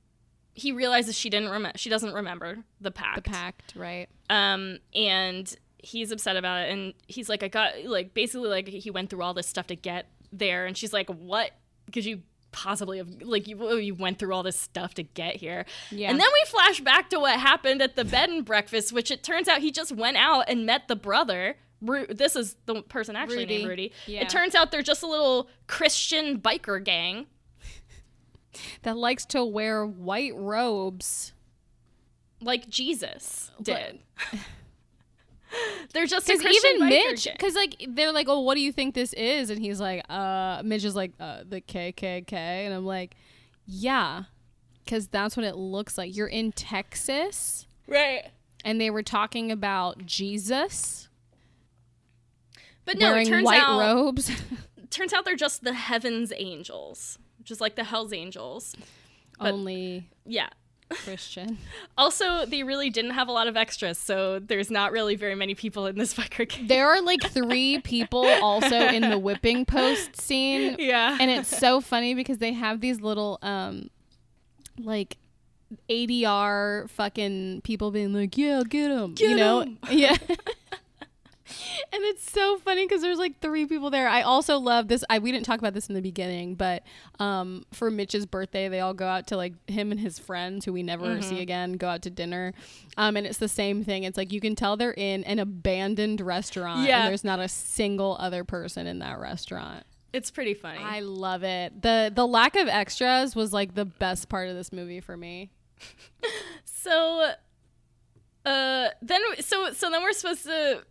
he realizes she didn't remember she doesn't remember the pact. The pact, right? Um, and he's upset about it. And he's like, I got, like, basically, like, he went through all this stuff to get there. And she's like, What? Could you possibly have, like, you, oh, you went through all this stuff to get here? Yeah. And then we flash back to what happened at the bed and breakfast, which it turns out he just went out and met the brother. Ru- This is the person actually named Rudy. Rudy. Yeah. It turns out they're just a little Christian biker gang. That likes to wear white robes. like Jesus did. They're just a Because even Mitch, because like they're like, oh, what do you think this is? And he's like, uh, Mitch is like, uh, the KKK, and I'm like, yeah, because that's what it looks like. You're in Texas, right? and they were talking about Jesus But no, it wearing turns white out robes. turns out they're just the heavens angels, which is like the hell's angels. But- Only Yeah. Christian. Also, they really didn't have a lot of extras, so there's not really very many people in this biker gang. There are like three people also in the whipping post scene yeah. and it's so funny because they have these little um like ADR fucking people being like, "Yeah, get him," you know? Yeah. And it's so funny because there's like three people there. I also love this. I we didn't talk about this in the beginning, but um for Mitch's birthday, they all go out to like him and his friends who we never Mm-hmm. see again go out to dinner. Um and it's the same thing. It's like you can tell they're in an abandoned restaurant Yeah. and there's not a single other person in that restaurant. it's pretty funny. I love it. the The lack of extras was like the best part of this movie for me. So, uh, then so so then we're supposed to.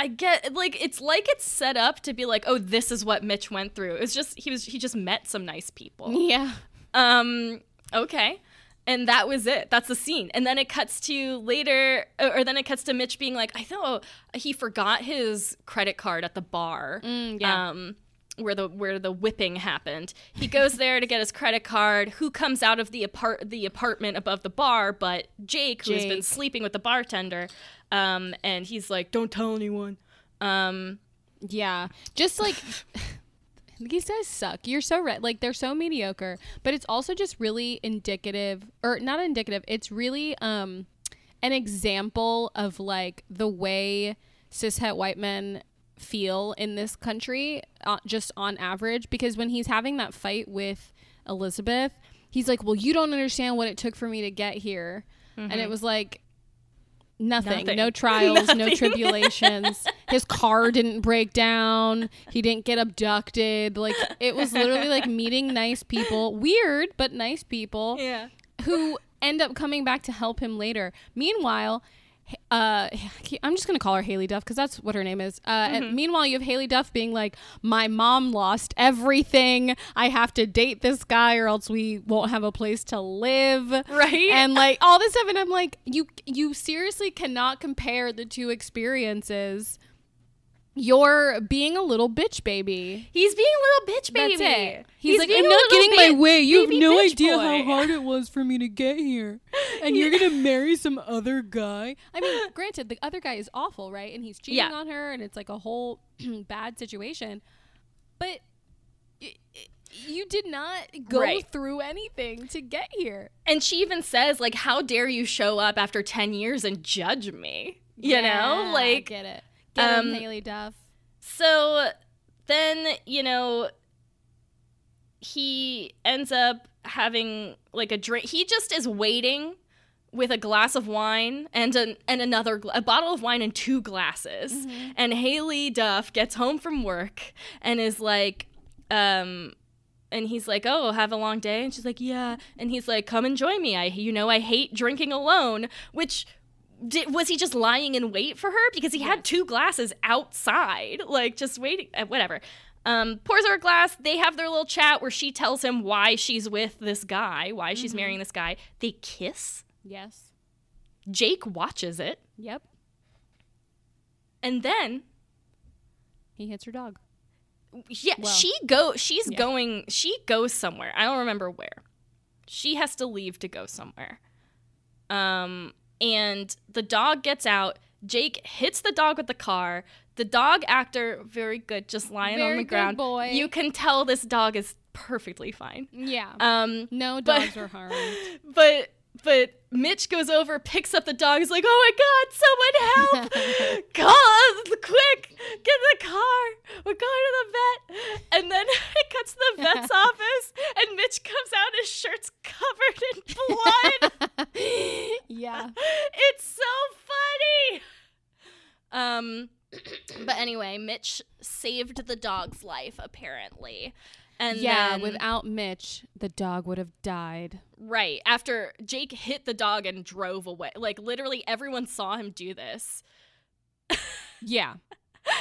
I get like it's like it's set up to be like, oh, this is what Mitch went through. It's just he was he just met some nice people. Yeah, Um, okay. And that was it. That's the scene. And then it cuts to later, or or then it cuts to Mitch being like, I thought he forgot his credit card at the bar. Mm, yeah. Um, where the where the whipping happened. He goes there to get his credit card. Who comes out of the apart the apartment above the bar? But Jake, who's been sleeping with the bartender. Um, and he's like, "Don't tell anyone." Um, yeah. Just like these guys suck. You're so right. Like they're so mediocre, but it's also just really indicative, or not indicative. It's really um an example of like the way cishet white men feel in this country, uh, just on average. Because when he's having that fight with Elizabeth, he's like, "Well, you don't understand what it took for me to get here," and it was like. Nothing. Nothing. No trials, no tribulations. His car didn't break down. He didn't get abducted. Like it was literally like meeting nice people. Weird, but nice people yeah. who end up coming back to help him later. Meanwhile, uh, I'm just gonna call her Haylie Duff because that's what her name is. Uh, and meanwhile, you have Haylie Duff being like, "My mom lost everything. I have to date this guy, or else we won't have a place to live." Right? And like all this stuff, and I'm like, you you seriously cannot compare the two experiences. You're being a little bitch baby. He's being a little bitch baby. That's it. He's, like, I'm not getting my way. You have no idea boy." how hard it was for me to get here. And you're going to marry some other guy. I mean, granted, the other guy is awful, right? And he's cheating Yeah. on her, and it's like a whole bad situation. But you did not go Right. through anything to get here. And she even says, like, how dare you show up after 10 years and judge me? You Yeah, know? I Like, get it. Get him, um, Haylie Duff. so then, you know, he ends up having like a drink. He just is waiting with a glass of wine and an, and another gla- a bottle of wine and two glasses. And Haylie Duff gets home from work and is like, um, and he's like, "Oh, have a long day," and she's like, "Yeah," and he's like, "Come and join me. I, you know, I hate drinking alone." Which did, was he just lying in wait for her because he had two glasses outside, like just waiting, uh, whatever. Um, pours her a glass. They have their little chat where she tells him why she's with this guy, why she's marrying this guy. They kiss. Yes. Jake watches it, Yep. and then He hits her dog. yeah, Well, she go. She's yeah. going. She goes somewhere. I don't remember where. She has to leave to go somewhere. Um, and the dog gets out. Jake hits the dog with the car. The dog actor, very good, just lying on Very the good ground. boy. You can tell this dog is perfectly fine. Yeah. Um, no but- dogs were harmed. but but Mitch goes over, picks up the dog, is like, "Oh my God, someone help! Call quick! Get in the car! We're going to the vet!" And then it cuts to the vet's office, and Mitch comes out, his shirt's covered in blood. yeah. it's so funny. Um, but anyway, Mitch saved the dog's life apparently, and yeah, then, without Mitch, the dog would have died. Right. After Jake hit the dog and drove away. Like literally everyone saw him do this. Yeah.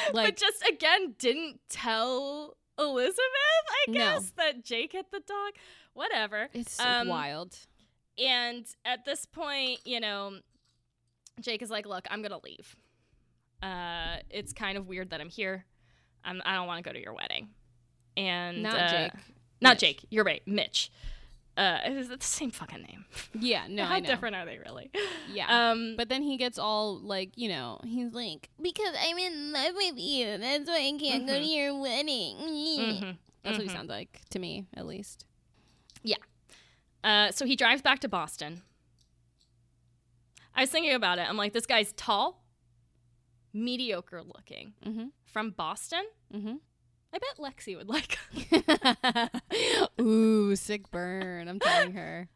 but Like just again didn't tell Elizabeth, I No. guess, that Jake hit the dog. Whatever. it's um, wild. And at this point, you know, Jake is like, "Look, I'm going to leave. Uh it's kind of weird that I'm here. I'm I don't want to go to your wedding." And Not uh, Jake. Not Mitch. Jake. You're right. Mitch. Uh, it's the same fucking name. Yeah, no, How I know. different are they really? Yeah. Um, but then he gets all like, you know, he's like, because I'm in love with you. That's why I can't go to your wedding. mhm. That's what he sounds like to me, at least. Yeah. Uh, so he drives back to Boston. I was thinking about it. I'm like, this guy's tall, mediocre looking, Mm-hmm. from Boston. I bet Lexi would like. Ooh, sick burn. I'm telling her.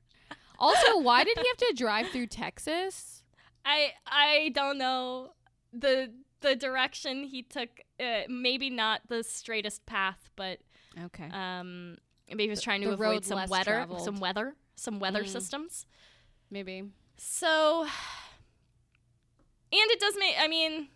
Also, why did he have to drive through Texas? I I don't know the the direction he took. Uh, maybe not the straightest path, but Okay. um, maybe he was trying to the avoid some weather, traveled. some weather, some weather Mm. systems. Maybe. So, and it does make. I mean,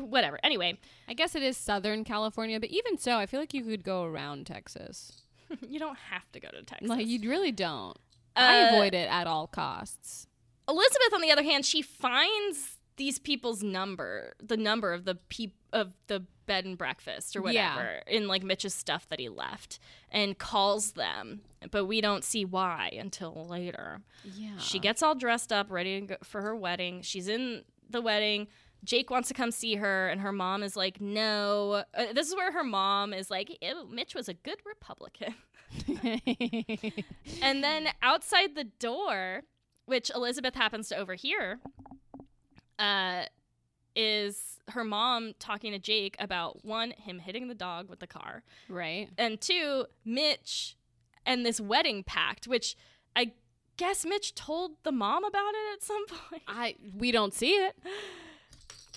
whatever. Anyway, I guess it is Southern California, but even so, I feel like you could go around Texas. you don't have to go to Texas. Like you really don't. I Uh, avoid it at all costs. Elizabeth, on the other hand, she finds these people's number, the number of the peop- of the bed and breakfast or Yeah. whatever, in like Mitch's stuff that he left, and calls them. But we don't see why until later. Yeah. She gets all dressed up, ready go for her wedding. She's in the wedding. Jake wants to come see her, and her mom is like, "No." Uh, this is where her mom is like, Ew, "Mitch was a good Republican." And then outside the door, which Elizabeth happens to overhear, uh, is her mom talking to Jake about one, him hitting the dog with the car, right. and two, Mitch and this wedding pact, which I guess Mitch told the mom about it at some point. I we don't see it.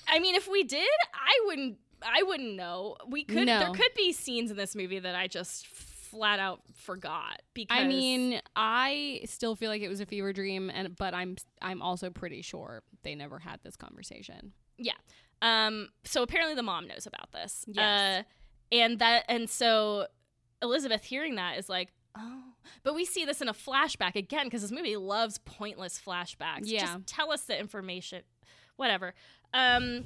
I mean, if we did, I wouldn't. I wouldn't know. We could. No. There could be scenes in this movie that I just flat out forgot because I mean, I still feel like it was a fever dream, and but I'm I'm also pretty sure they never had this conversation. Yeah. Um. So apparently the mom knows about this. Yes. Uh, and that and so Elizabeth hearing that is like, oh. But we see this in a flashback again because this movie loves pointless flashbacks. Yeah. Just tell us the information. Whatever. Um.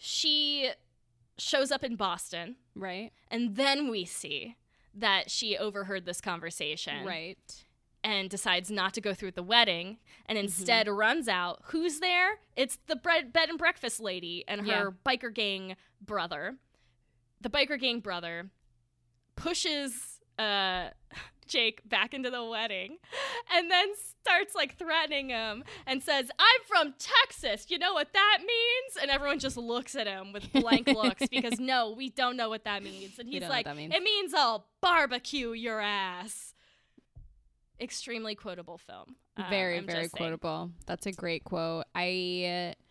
She shows up in Boston, Right. and then we see that she overheard this conversation Right. and decides not to go through with the wedding and Mm-hmm. instead runs out. Who's there? It's the bread, bed and breakfast lady and her Yeah. biker gang brother. The biker gang brother pushes uh, Jake back into the wedding and then starts like threatening him and says, I'm from Texas. You know what that means? And everyone just looks at him with blank looks because no, we don't know what that means. And he's don't know what like, means. It means I'll barbecue your ass extremely quotable film. Um, very very just saying. quotable that's a great quote i uh,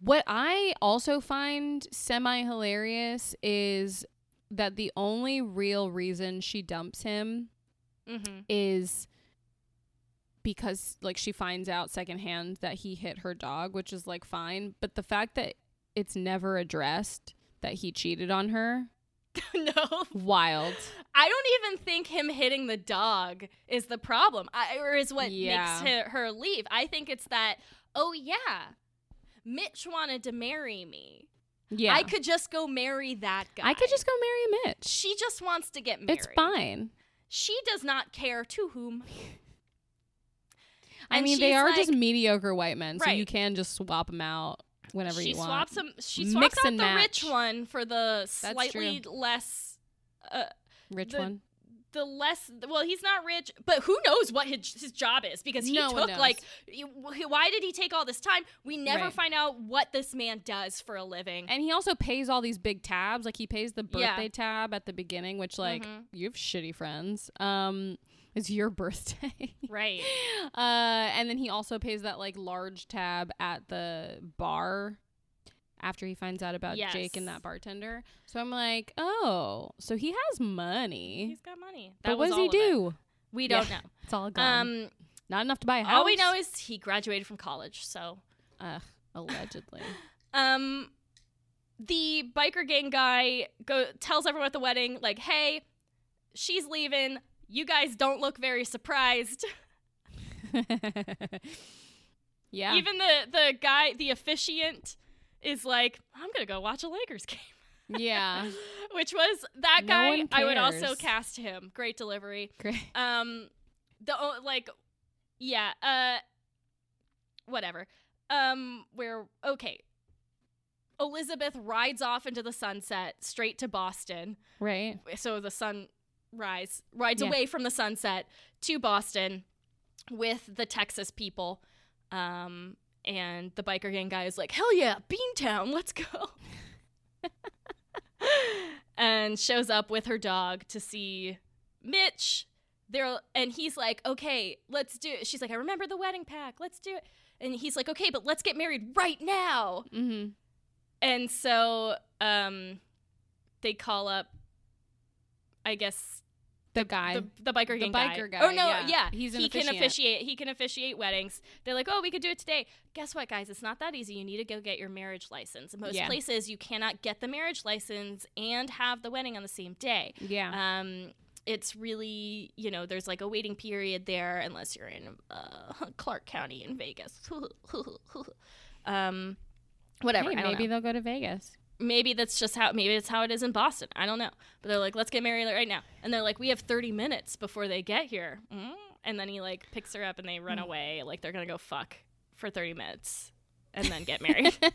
what i also find semi hilarious is that the only real reason she dumps him Mhm. is because like she finds out secondhand that he hit her dog which is like fine but the fact that it's never addressed that he cheated on her no, wild I don't even think him hitting the dog is the problem, I, or is what Yeah. makes her, her leave. I think it's that. Oh yeah, Mitch wanted to marry me. yeah I could just go marry that guy. i could just go marry mitch She just wants to get married. it's fine She does not care to whom. I mean, they are like- just mediocre white men, so you can just swap them out whenever she you want. She swaps them. She Mix swaps out and the rich one for the slightly less. Uh, Rich the- one. The less well he's not rich but who knows what his, his job is because he No took like why did he take all this time we never Right. find out what this man does for a living And he also pays all these big tabs. Like he pays the Yeah. birthday tab at the beginning, which like Mhm. you have shitty friends. Um, it's your birthday. right uh, and then he also pays that like large tab at the bar after he finds out about Jake and that bartender. So I'm like, oh, so he has money. he's got money that But what does he of it. do? we don't Yeah. know It's all gone. um Not enough to buy a house. all we know is he graduated from college so Ugh, allegedly. um the biker gang guy go tells everyone at the wedding like hey she's leaving you guys don't look very surprised yeah. Even the the guy, the officiant, is like, I'm gonna go watch a Lakers game. yeah. Which was that No guy. I would also cast him. Great delivery. Great. Um, the like, yeah. Uh, whatever. Um, where okay. Elizabeth rides off into the sunset straight to Boston. Right. So the sun rise rides Yeah. away from the sunset to Boston with the Texas people. Um, and the biker gang guy is like, "Hell yeah, Beantown, let's go!" and shows up with her dog to see Mitch. There, and he's like, "Okay, let's do it." She's like, "I remember the wedding pack. Let's do it." And he's like, "Okay, but let's get married right now." Mm-hmm. And so, um, they call up, I guess, The guy. the, the biker gang biker guy. guy, Oh no, yeah. yeah, He's an he can officiate. He can officiate weddings. They're like, oh, we could do it today. Guess what, guys? It's not that easy. You need to go get your marriage license. In most Yeah. places, you cannot get the marriage license and have the wedding on the same day. yeah. Um, it's really, you know, there's like a waiting period there unless you're in uh, Clark County in Vegas. um, whatever. Hey, maybe they'll go to Vegas. Maybe that's just how maybe it's how it is in Boston. I don't know. But they're like, let's get married right now. And they're like, we have 30 minutes before they get here. Mm. And then he like picks her up and they run away like they're going to go fuck for 30 minutes and then get married.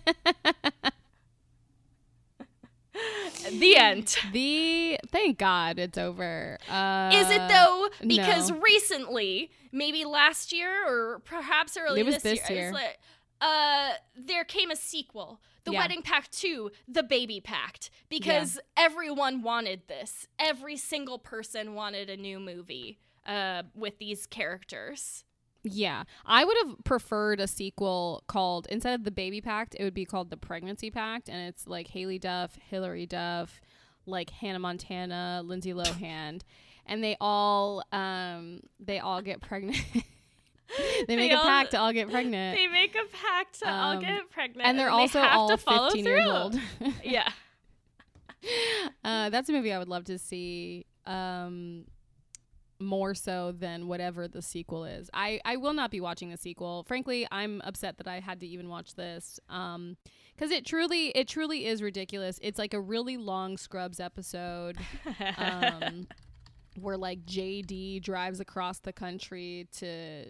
the end. The thank God it's over. Uh, Is it though? Because no. recently, maybe last year or perhaps early this, this year, year. like, uh, there came a sequel, The Yeah. Wedding Pact 2, The Baby Pact, because everyone wanted this. Every single person wanted a new movie uh, with these characters. Yeah, I would have preferred a sequel called instead of the Baby Pact, it would be called the Pregnancy Pact, and it's like Haylie Duff, Hilary Duff, like Hannah Montana, Lindsay Lohan, and they all um they all get pregnant. they make a all- pact to all get pregnant. They make a pact to all Um, get pregnant, and they're they also have all to follow 15 years old. yeah. uh, that's a movie I would love to see um, more so than whatever the sequel is. I, I will not be watching the sequel. Frankly, I'm upset that I had to even watch this because it truly it truly is ridiculous. It's like a really long Scrubs episode. Um, where like JD drives across the country to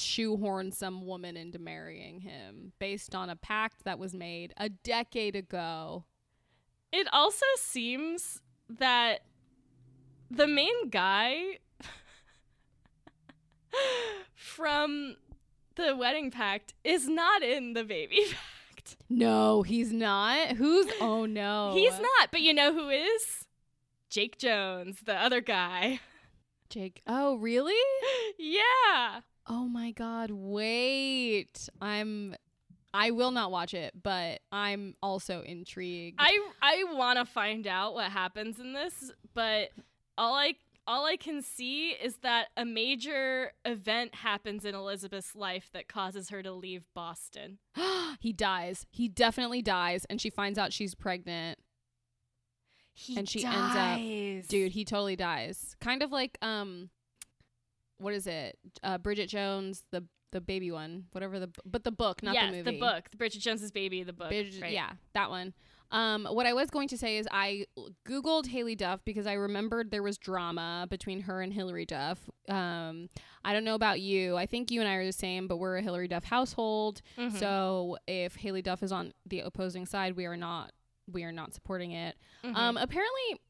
shoehorn some woman into marrying him based on a pact that was made a decade ago. It also seems that the main guy from the wedding pact is not in the baby pact. No, he's not. Who's oh no. He's not, but you know who is? Jake Jones, the other guy. Jake. Oh, really? yeah. Oh my god, wait. I'm I will not watch it, but I'm also intrigued. I I want to find out what happens in this, but all I all I can see is that a major event happens in Elizabeth's life that causes her to leave Boston. he dies. He definitely dies and she finds out she's pregnant. He And she ends up- dies. Dude, he totally dies. Kind of like um what is it? Uh Bridget Jones, the the baby one, whatever the but the book, not yes, the movie. The book, the Bridget Jones's baby, the book. Bridget- right. Yeah, that one. Um, what I was going to say is I googled Haylie Duff because I remembered there was drama between her and Hilary Duff. Um, I don't know about you. I think you and I are the same, but we're a Hilary Duff household. Mhm. So if Haylie Duff is on the opposing side, we are not we are not supporting it. Mhm. Um, apparently,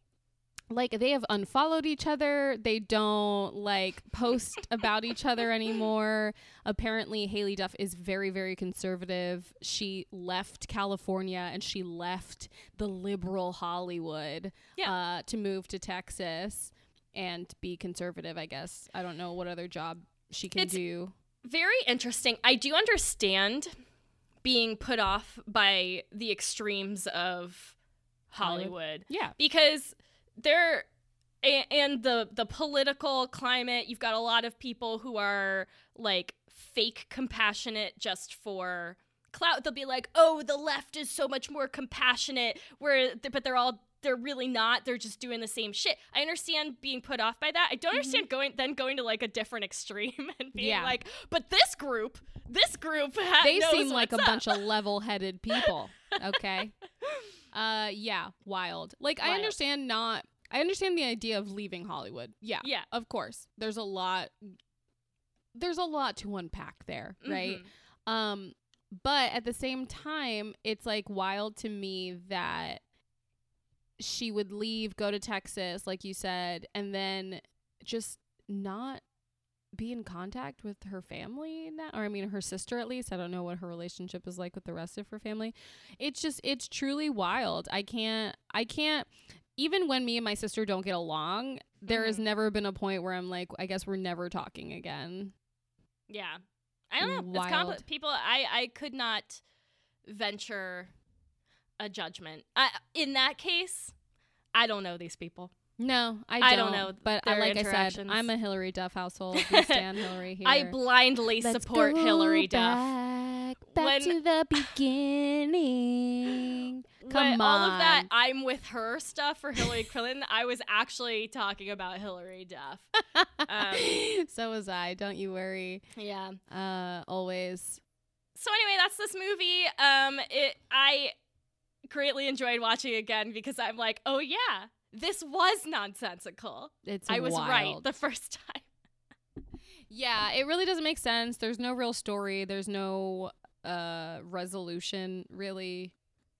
like they have unfollowed each other. They don't like post about each other anymore. Apparently, Haylie Duff is very, very conservative. She left California and she left the liberal Hollywood Yeah. uh, to move to Texas and be conservative. I guess I don't know what other job she can It's- do. very interesting. I do understand being put off by the extremes of Hollywood. Yeah, because there a- and the the political climate you've got a lot of people who are like fake compassionate just for clout. They'll be like oh the left is so much more compassionate where but they're all they're really not. They're just doing the same shit. I understand being put off by that. I don't mm-hmm. understand going then going to like a different extreme and being Yeah. like but this group this group ha- they knows seem like a up." bunch of level-headed people okay uh yeah wild. Like i understand not i understand the idea of leaving hollywood. Yeah Yeah. of course. There's a lot there's a lot to unpack there right? Mhm. um but at the same time it's like wild to me that she would leave go to texas like you said and then just not be in contact with her family now or i mean her sister at least i don't know what her relationship is like with the rest of her family it's just it's truly wild i can't i can't even when me and my sister don't get along there has Mhm. never been a point where i'm like i guess we're never talking again Yeah. I don't know. It's Wild. compli- people I I could not venture a judgment. I in that case, I don't know these people. No, I don't, I don't know But I, their like I said. I'm a Hilary Duff household. We stand Hilary here. I blindly support Hilary Duff. Back, back When- to the beginning. Come When all of that. I'm with her stuff for Hillary Clinton, I was actually talking about Hilary Duff. Um, so was I. Don't you worry. yeah. Uh, always. So anyway, that's this movie. Um, it I greatly enjoyed watching again because I'm like, oh yeah, this was nonsensical. It's I was right the first time. Yeah, it really doesn't make sense. There's no real story. There's no uh resolution really.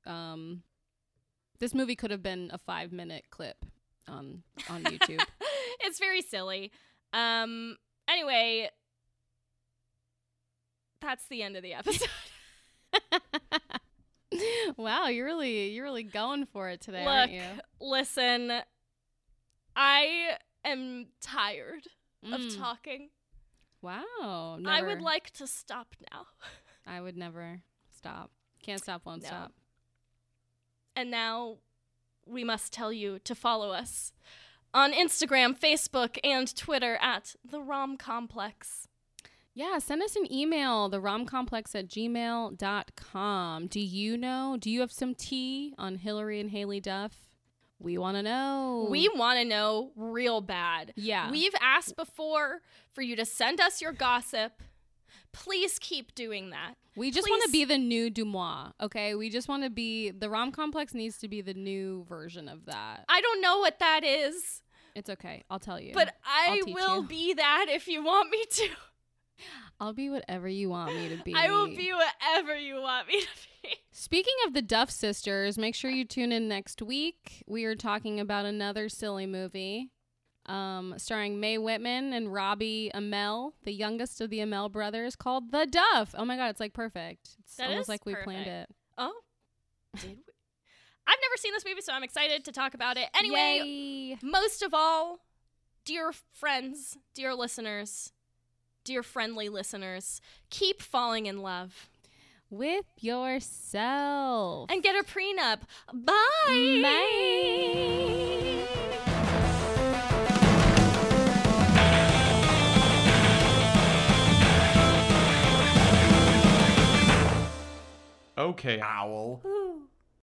Um this movie could have been a 5 minute clip on on YouTube. it's very silly. Um. Anyway, that's the end of the episode. wow, you're really you're really going for it today, Look, aren't you? listen, I am tired of Mm. talking. Wow. I would like to stop now. I would never stop. Can't stop, won't No. stop. And now we must tell you to follow us on Instagram, Facebook, and Twitter at the Rom Complex. Yeah, send us an email, the romcomplex at gmail.com. Do you know? Do you have some tea on Hilary and Haylie Duff? We want to know. We want to know real bad. Yeah. We've asked before for you to send us your gossip. Please keep doing that. We just want to be the new DeuxMoi, okay? We just want to be the Rom Complex needs to be the new version of that. I don't know what that is, It's okay. I'll tell you. but I I'll teach will you. be that if you want me to. I'll be whatever you want me to be. I will be whatever you want me to be. Speaking of the Duff sisters, make sure you tune in next week. We are talking about another silly movie um, starring Mae Whitman and Robbie Amell, the youngest of the Amell brothers, called The Duff. Oh my God, it's like perfect. It's That almost like we planned it. Oh, did we? I've never seen this movie, so I'm excited to talk about it. Anyway, Yay. most of all, dear friends, dear listeners, dear friendly listeners, keep falling in love with yourself. and get a prenup. Bye. Bye. Okay, Owl. Ooh.